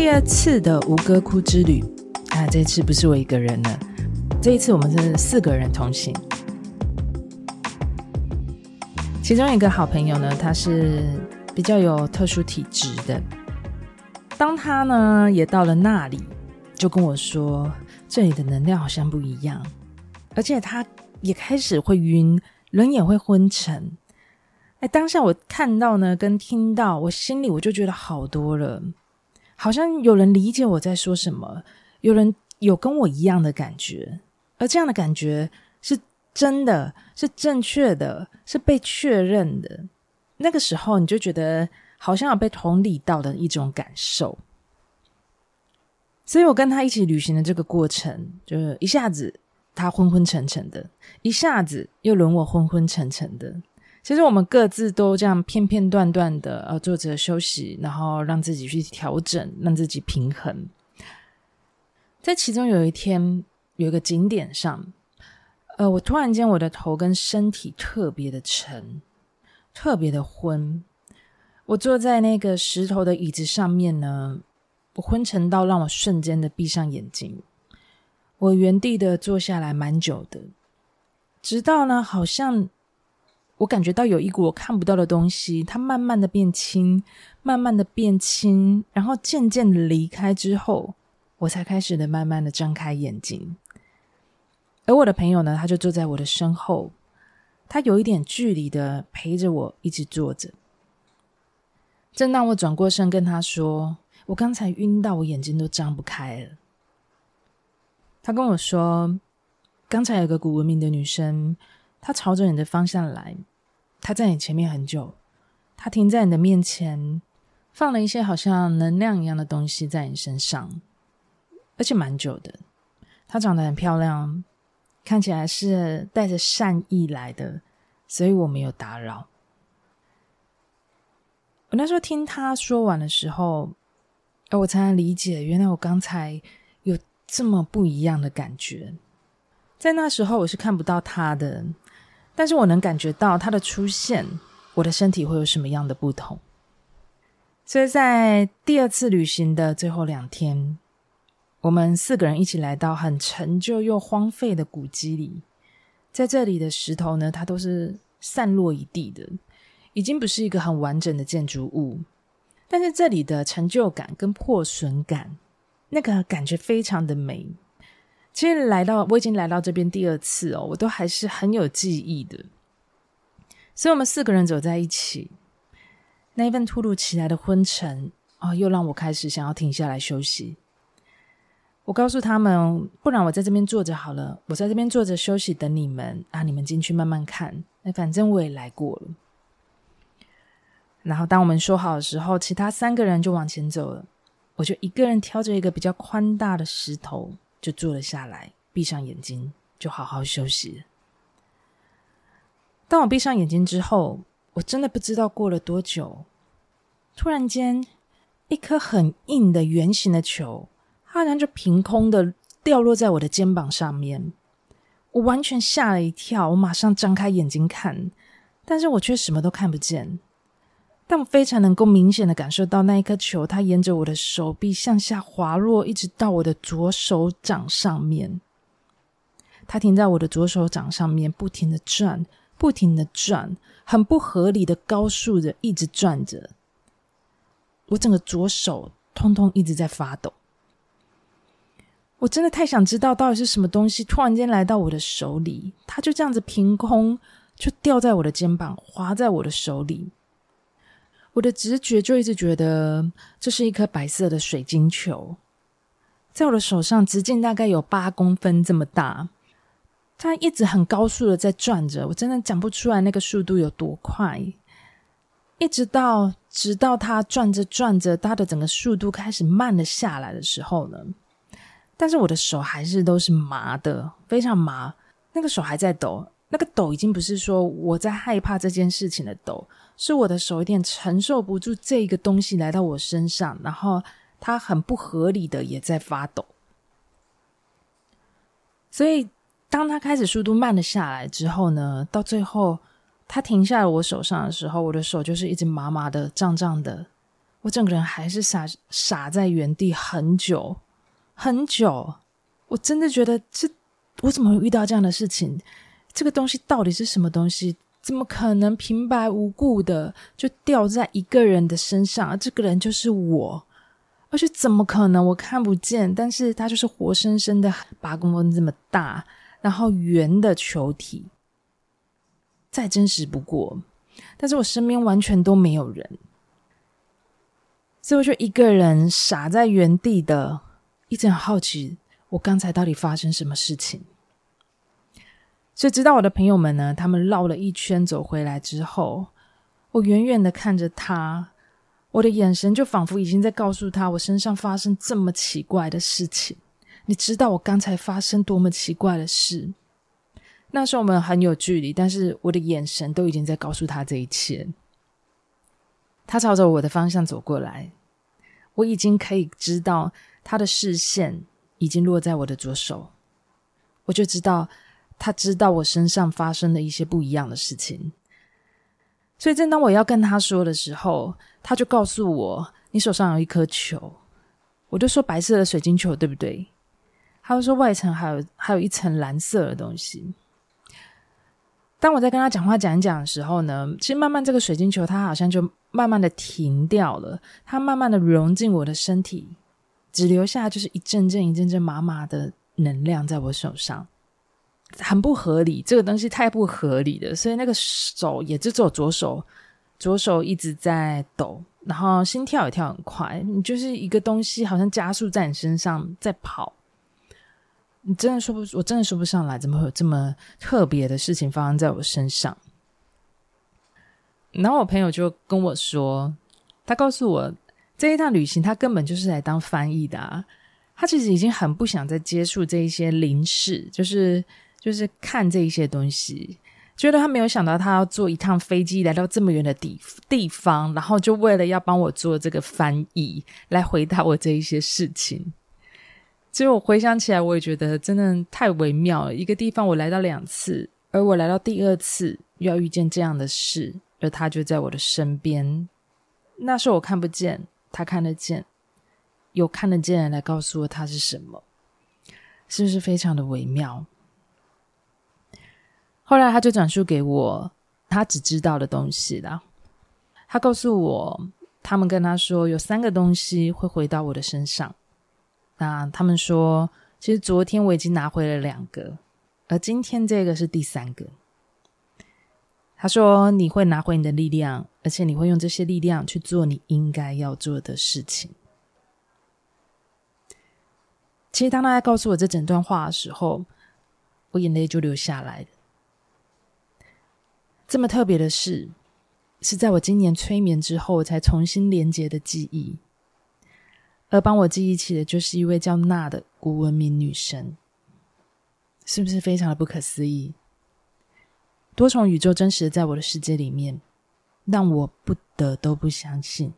第二次的吴哥窟之旅，啊，这次不是我一个人了，这一次我们是四个人同行。其中一个好朋友呢，他是比较有特殊体质的。当他呢也到了那里，就跟我说，这里的能量好像不一样，而且他也开始会晕，人也会昏沉。哎，当下我看到呢，跟听到，我心里我就觉得好多了，好像有人理解我在说什么，有人有跟我一样的感觉，而这样的感觉是真的，是正确的，是被确认的。那个时候，你就觉得好像有被同理到的一种感受。所以我跟他一起旅行的这个过程，就是一下子他昏昏沉沉的，一下子又轮我昏昏沉沉的。其实我们各自都这样片片段段的呃坐着休息，然后让自己去调整，让自己平衡。在其中有一天，有一个景点上。呃，我突然间，我的头跟身体特别的沉，特别的昏。我坐在那个石头的椅子上面呢，我昏沉到让我瞬间的闭上眼睛。我原地的坐下来蛮久的，直到呢，好像我感觉到有一股我看不到的东西，它慢慢的变轻，慢慢的变轻，然后渐渐的离开之后，我才开始的慢慢的张开眼睛。而我的朋友呢，他就坐在我的身后，他有一点距离的陪着我一直坐着。正当我转过身跟他说：“我刚才晕到我眼睛都张不开了。”他跟我说：“刚才有个古文明的女生，她朝着你的方向来，他在你前面很久，他停在你的面前，放了一些好像能量一样的东西在你身上，而且蛮久的。她长得很漂亮。”看起来是带着善意来的，所以我没有打扰。我那时候听他说完的时候，我才能理解，原来我刚才有这么不一样的感觉。在那时候我是看不到他的，但是我能感觉到它的出现，我的身体会有什么样的不同。所以在第二次旅行的最后两天。我们四个人一起来到很陈旧又荒废的古迹里，在这里的石头呢，它都是散落一地的，已经不是一个很完整的建筑物。但是这里的陈旧感跟破损感，那个感觉非常的美。其实来到，我已经来到这边第二次哦，我都还是很有记忆的。所以，我们四个人走在一起，那一份突如其来的昏沉哦，又让我开始想要停下来休息。我告诉他们，不然我在这边坐着好了。我在这边坐着休息，等你们啊，你们进去慢慢看。那反正我也来过了。然后当我们说好的时候，其他三个人就往前走了。我就一个人挑着一个比较宽大的石头，就坐了下来，闭上眼睛，就好好休息。当我闭上眼睛之后，我真的不知道过了多久，突然间，一颗很硬的圆形的球。它好像就凭空的掉落在我的肩膀上面，我完全吓了一跳，我马上张开眼睛看，但是我却什么都看不见。但我非常能够明显的感受到那一颗球，它沿着我的手臂向下滑落，一直到我的左手掌上面。它停在我的左手掌上面，不停的转，不停的转，很不合理的高速的一直转着。我整个左手通通一直在发抖。我真的太想知道到底是什么东西突然间来到我的手里，它就这样子凭空就掉在我的肩膀，滑在我的手里。我的直觉就一直觉得这是一颗白色的水晶球，在我的手上直径大概有八公分这么大，它一直很高速的在转着，我真的讲不出来那个速度有多快。一直到直到它转着转着，它的整个速度开始慢了下来的时候呢，但是我的手还是都是麻的，非常麻。那个手还在抖，那个抖已经不是说我在害怕这件事情的抖，是我的手有点承受不住这个东西来到我身上，然后它很不合理的也在发抖。所以当它开始速度慢了下来之后呢，到最后它停下了我手上的时候，我的手就是一直麻麻的、胀胀的，我整个人还是傻傻在原地很久很久。我真的觉得这，我怎么会遇到这样的事情？这个东西到底是什么东西？怎么可能平白无故的就掉在一个人的身上？这个人就是我，而且怎么可能我看不见？但是他就是活生生的八公分这么大，然后圆的球体，再真实不过。但是我身边完全都没有人，所以我就一个人傻在原地的，一直很好奇我刚才到底发生什么事情。所以，直到我的朋友们呢，他们绕了一圈走回来之后，我远远的看着他，我的眼神就仿佛已经在告诉他，我身上发生这么奇怪的事情。你知道我刚才发生多么奇怪的事？那时候我们很有距离，但是我的眼神都已经在告诉他这一切。他朝着我的方向走过来，我已经可以知道他的视线已经落在我的左手，我就知道。他知道我身上发生了一些不一样的事情，所以正当我要跟他说的时候，他就告诉我：“你手上有一颗球。”我就说：“白色的水晶球，对不对？”他就说：“外层还有还有一层蓝色的东西。”当我在跟他讲话讲讲的时候呢，其实慢慢这个水晶球它好像就慢慢的停掉了，它慢慢的融进我的身体，只留下就是一阵阵一阵阵麻麻的能量在我手上。很不合理，这个东西太不合理了，所以那个手也就只有左手，左手一直在抖，然后心跳也跳很快，你就是一个东西好像加速在你身上在跑，你真的说不，我真的说不上来，怎么会有这么特别的事情发生在我身上？然后我朋友就跟我说，他告诉我这一趟旅行他根本就是来当翻译的啊，他其实已经很不想再接触这一些灵视，就是。就是看这一些东西，觉得他没有想到他要坐一趟飞机来到这么远的地地方，然后就为了要帮我做这个翻译，来回答我这一些事情。其实我回想起来，我也觉得真的太微妙了。一个地方我来到两次，而我来到第二次又要遇见这样的事，而他就在我的身边。那时候我看不见，他看得见，有看得见人来告诉我他是什么，是不是非常的微妙？后来他就转述给我他只知道的东西了。他告诉我，他们跟他说有三个东西会回到我的身上。那他们说，其实昨天我已经拿回了两个，而今天这个是第三个。他说你会拿回你的力量，而且你会用这些力量去做你应该要做的事情。其实当他在告诉我这整段话的时候，我眼泪就流下来了。这么特别的事，是在我今年催眠之后才重新连接的记忆，而帮我记忆起的，就是一位叫娜的古文明女神，是不是非常的不可思议？多重宇宙真实的在我的世界里面，让我不得都不相信，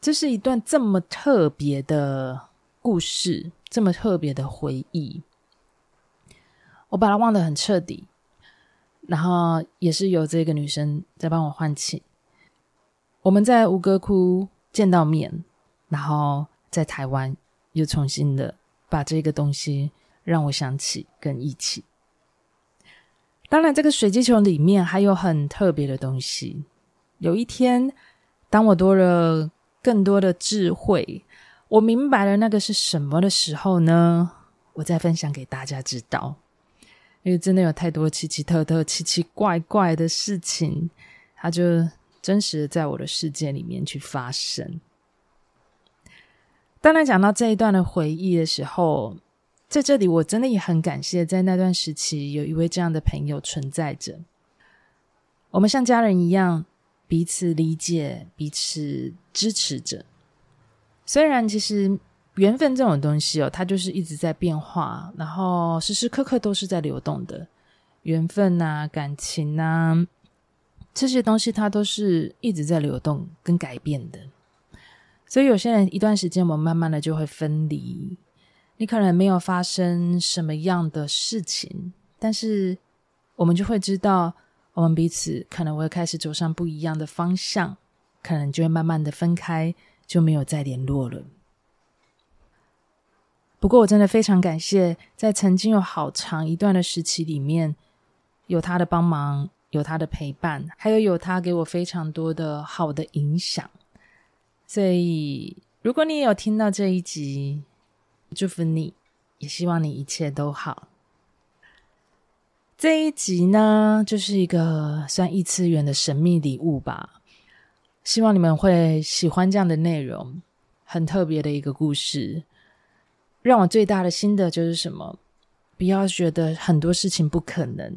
这是一段这么特别的故事，这么特别的回忆，我把它忘得很彻底。然后也是有这个女生在帮我唤起。我们在吴哥窟见到面，然后在台湾又重新的把这个东西让我想起跟忆起。当然，这个水晶球里面还有很特别的东西。有一天，当我多了更多的智慧，我明白了那个是什么的时候呢，我再分享给大家知道。因为真的有太多奇奇特特、奇奇怪怪的事情，它就真实的在我的世界里面去发生。当然，讲到这一段的回忆的时候，在这里我真的也很感谢，在那段时期有一位这样的朋友存在着。我们像家人一样，彼此理解、彼此支持着。虽然其实。缘分这种东西哦，它就是一直在变化，然后时时刻刻都是在流动的。缘分呐，感情呐，这些东西它都是一直在流动跟改变的。所以有些人一段时间，我们慢慢的就会分离。你可能没有发生什么样的事情，但是我们就会知道，我们彼此可能会开始走上不一样的方向，可能就会慢慢的分开，就没有再联络了。不过我真的非常感谢，在曾经有好长一段的时期里面，有他的帮忙，有他的陪伴，还有有他给我非常多的好的影响。所以，如果你也有听到这一集，祝福你，也希望你一切都好。这一集呢，就是一个算异次元的神秘礼物吧。希望你们会喜欢这样的内容，很特别的一个故事。让我最大的心得就是什么？不要觉得很多事情不可能，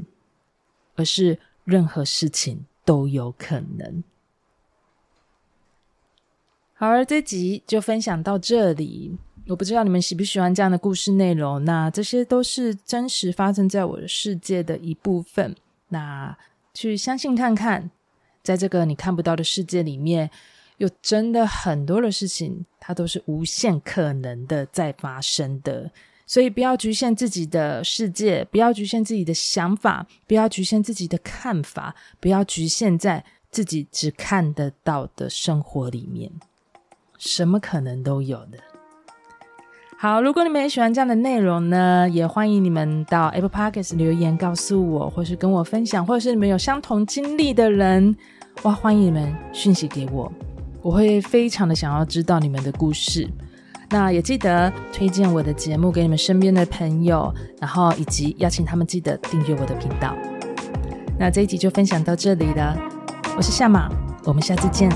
而是任何事情都有可能。好，而这集就分享到这里。我不知道你们喜不喜欢这样的故事内容。那这些都是真实发生在我的世界的一部分。那去相信看看，在这个你看不到的世界里面，有真的很多的事情，它都是无限可能的在发生的。所以不要局限自己的世界，不要局限自己的想法，不要局限自己的看法，不要局限在自己只看得到的生活里面，什么可能都有的。好，如果你们也喜欢这样的内容呢，也欢迎你们到 Apple Podcast 留言告诉我，或是跟我分享，或者是你们有相同经历的人，哇，欢迎你们讯息给我，我会非常的想要知道你们的故事。那也记得推荐我的节目给你们身边的朋友，然后以及邀请他们记得订阅我的频道。那这一集就分享到这里了，我是夏马，我们下次见。